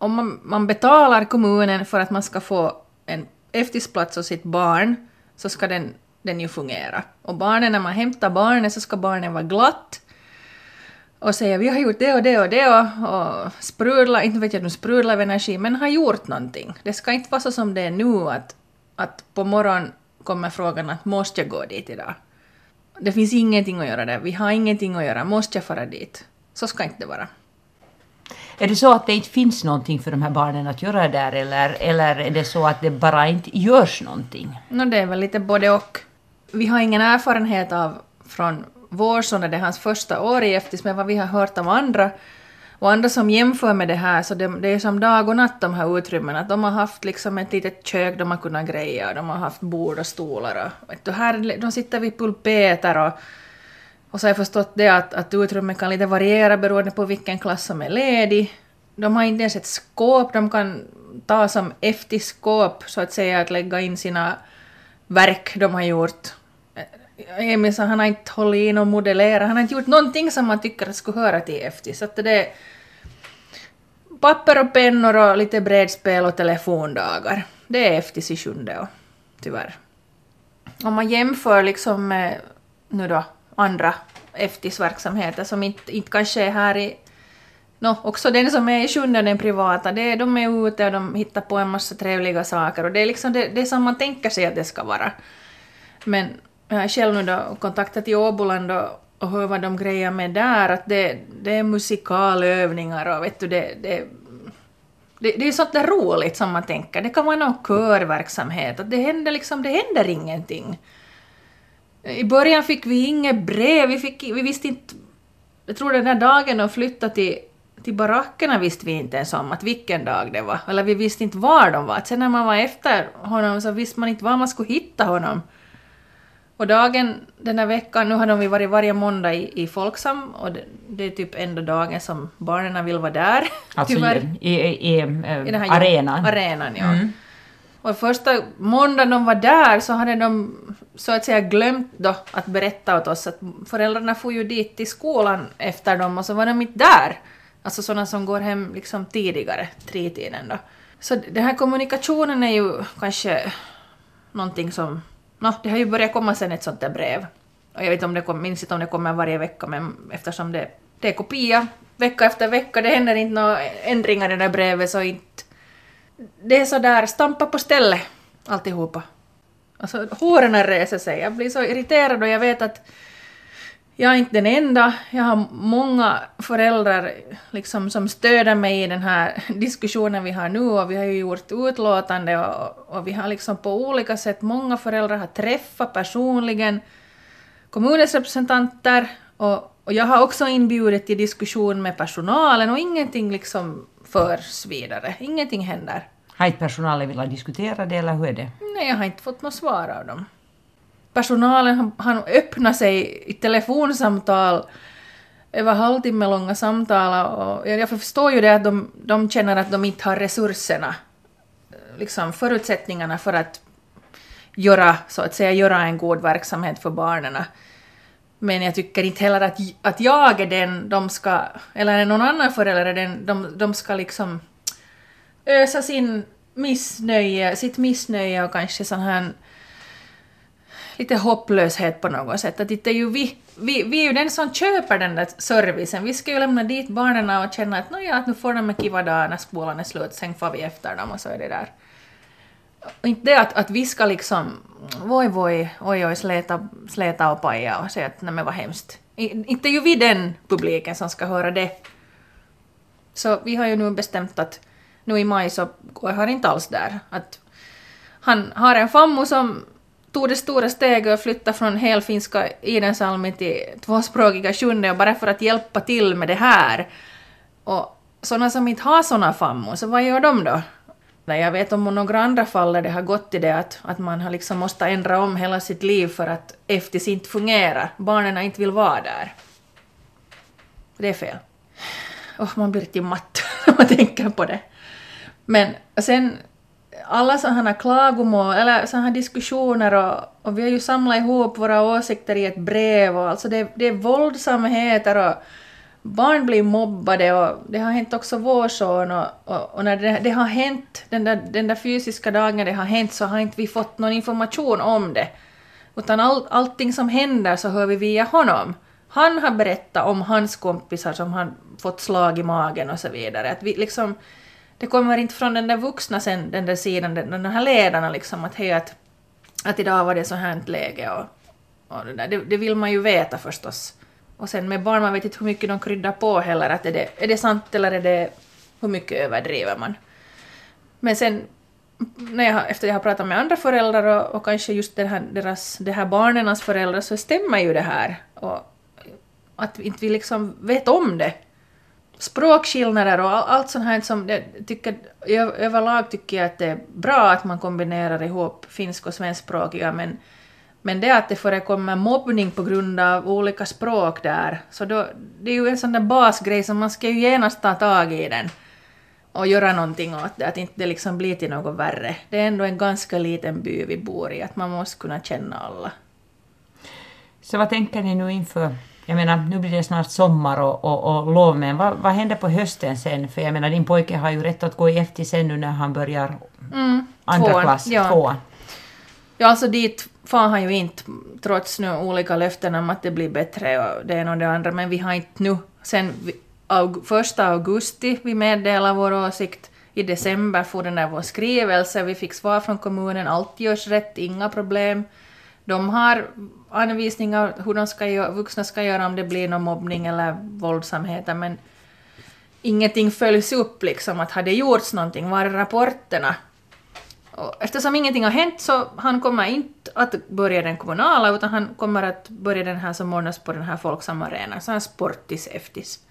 om man, man betalar kommunen för att man ska få en eftisplats åt sitt barn, så ska den, den ju fungera. Och barnen, när man hämtar barnet så ska barnen vara glatt och säga vi har gjort det och det och det och, och sprudla, inte vet jag om sprudla av energi, men har gjort någonting. Det ska inte vara så som det är nu att, att på morgonen kommer frågan att måste jag gå dit idag? Det finns ingenting att göra där, vi har ingenting att göra, måste jag fara dit? Så ska inte det vara. Är det så att det inte finns någonting för de här barnen att göra där eller, eller är det så att det bara inte görs någonting? No, det är väl lite både och. Vi har ingen erfarenhet av från vår son, det är hans första år i Eftis, men vad vi har hört av andra och andra som jämför med det här, så det, det är som dag och natt de här utrymmena. Att de har haft liksom ett litet kök de har kunnat greja, de har haft bord och stolar och vet du, här, de sitter vid pulpeter och och så har jag förstått det att, att utrymmen kan lite variera beroende på vilken klass som är ledig. De har inte ens ett skåp de kan ta som efterskåp så att säga att lägga in sina verk de har gjort. Emil sa han har inte hållit in och modellerat, han har inte gjort någonting som man tycker skulle höra till efter. Så att det är papper och pennor och lite brädspel och telefondagar. Det är eftis i sjunde år, tyvärr. Om man jämför liksom med nu då andra eftisverksamheter som inte, inte kanske är här i... No, också den som är i sjunde, den privata, det, de är ute och de hittar på en massa trevliga saker och det är liksom det, det som man tänker sig att det ska vara. Men jag har själv nu då kontaktat i Åboland och, och hör vad de grejer med där, att det, det är musikalövningar och vet du, det, det, det, det är sånt där roligt som man tänker. Det kan vara någon körverksamhet, att det händer liksom, det händer ingenting. I början fick vi inget brev, vi, fick, vi visste inte... Jag tror den där dagen de flyttade till, till barackerna visste vi inte ens om att vilken dag det var. Eller vi visste inte var de var. Sen när man var efter honom så visste man inte var man skulle hitta honom. Och dagen den här veckan, nu har de varit varje måndag i, i Folksam och det, det, är typ enda dagen som barnen vill vara där. Alltså i, i, i, äh, I den här arenan? Arenan, ja. Mm. Och första måndagen de var där så hade de så att säga glömt då att berätta åt oss att föräldrarna får ju dit till skolan efter dem och så var de inte där. Alltså sådana som går hem liksom tidigare, tretiden då. Så den här kommunikationen är ju kanske någonting som... No, det har ju börjat komma sen ett sånt där brev. Och jag vet om det kom, minns inte om det kommer varje vecka men eftersom det, det är kopia vecka efter vecka, det händer inte några ändringar i det där brevet så inte det är sådär stampa på stället alltihopa. Alltså håren reser sig. Jag blir så irriterad och jag vet att jag är inte den enda. Jag har många föräldrar liksom, som stöder mig i den här diskussionen vi har nu och vi har ju gjort utlåtande och, och vi har liksom på olika sätt, många föräldrar har träffat personligen kommunens representanter och, och jag har också inbjudit till diskussion med personalen och ingenting liksom förs vidare. Ingenting händer. Har inte personalen velat diskutera det eller hur är det? Nej, jag har inte fått något svar av dem. Personalen har öppnat sig i telefonsamtal över halvtimme långa samtal och jag förstår ju det att de, de känner att de inte har resurserna, liksom förutsättningarna för att göra, så att säga, göra en god verksamhet för barnen. Men jag tycker inte heller att, att jag är den de ska, eller någon annan förälder är den de, de ska liksom ösa sin missnöje, sitt missnöje och kanske sån här lite hopplöshet på något sätt. Att det är ju vi, vi, vi är ju den som köper den där servicen. Vi ska ju lämna dit barnen och känna att, ja, att nu får de en kiva dag när skolan är slut, sen får vi efter dem och så är det där. Och inte det att, att vi ska liksom Voi voi, oj oj, släta, släta och paja och säga att nej men vad hemskt. Inte ju vi den publiken som ska höra det. Så vi har ju nu bestämt att nu i maj så går han inte alls där. Att han har en fammo som tog det stora steget och flyttade från helfinska Idensalmi till tvåspråkiga Sjunde och bara för att hjälpa till med det här. Och sådana som inte har sådana fammor, så vad gör de då? Jag vet om några andra fall där det har gått till det att, att man har liksom måste ändra om hela sitt liv för att FTIS inte fungerar. Barnen inte vill vara där. Det är fel. Oh, man blir riktigt matt när man tänker på det. Men sen alla sådana klagomål eller sådana diskussioner och, och, vi har ju samlat ihop våra åsikter i ett brev och alltså det, det är våldsamheter och barn blir mobbade och det har hänt också vår son och, och, och när det, det, har hänt, den där, den där fysiska dagen det har hänt så har inte vi fått någon information om det. Utan all, allting som händer så hör vi via honom. Han har berättat om hans kompisar som har fått slag i magen och så vidare. Att vi liksom, det kommer inte från den där vuxna sen, den där sidan, den, de här ledarna liksom att hej att, att idag var det så här läge och, och det, där. Det, det vill man ju veta förstås. Och sen med barn, man vet inte hur mycket de kryddar på heller, att är det, är det sant eller är det, hur mycket överdriver man? Men sen, när jag, efter jag har pratat med andra föräldrar och, och kanske just det här, deras, det här barnens föräldrar så stämmer ju det här. Och att inte vi liksom vet om det. Språkskillnader och allt sånt här som jag tycker, överlag tycker jag att det är bra att man kombinerar ihop finsk och svenskspråkiga men men det att det förekommer mobbning på grund av olika språk där, så då, det är ju en sån där basgrej som man ska ju genast ta tag i den och göra någonting åt det, att inte det liksom blir till något värre. Det är ändå en ganska liten by vi bor i, att man måste kunna känna alla. Så vad tänker ni nu inför jag menar, nu blir det snart sommar och, och, och lov, men vad, vad händer på hösten sen? För jag menar, din pojke har ju rätt att gå i efter sen nu när han börjar mm, andra tvåan, klass, ja. tvåan. Ja, alltså dit far han ju inte, trots nu olika löften om att det blir bättre och det ena och det andra, men vi har inte nu, sen aug, första augusti vi meddelar vår åsikt, i december får den där vår skrivelse, vi fick svar från kommunen, allt görs rätt, inga problem. De har anvisningar hur de ska göra, vuxna ska göra om det blir någon mobbning eller våldsamheter, men ingenting följs upp liksom, att har det gjorts någonting, var är rapporterna? Och eftersom ingenting har hänt så han kommer inte att börja den kommunala utan han kommer att börja den här som ordnas på den här Folksam Arena, så en sportis eftis.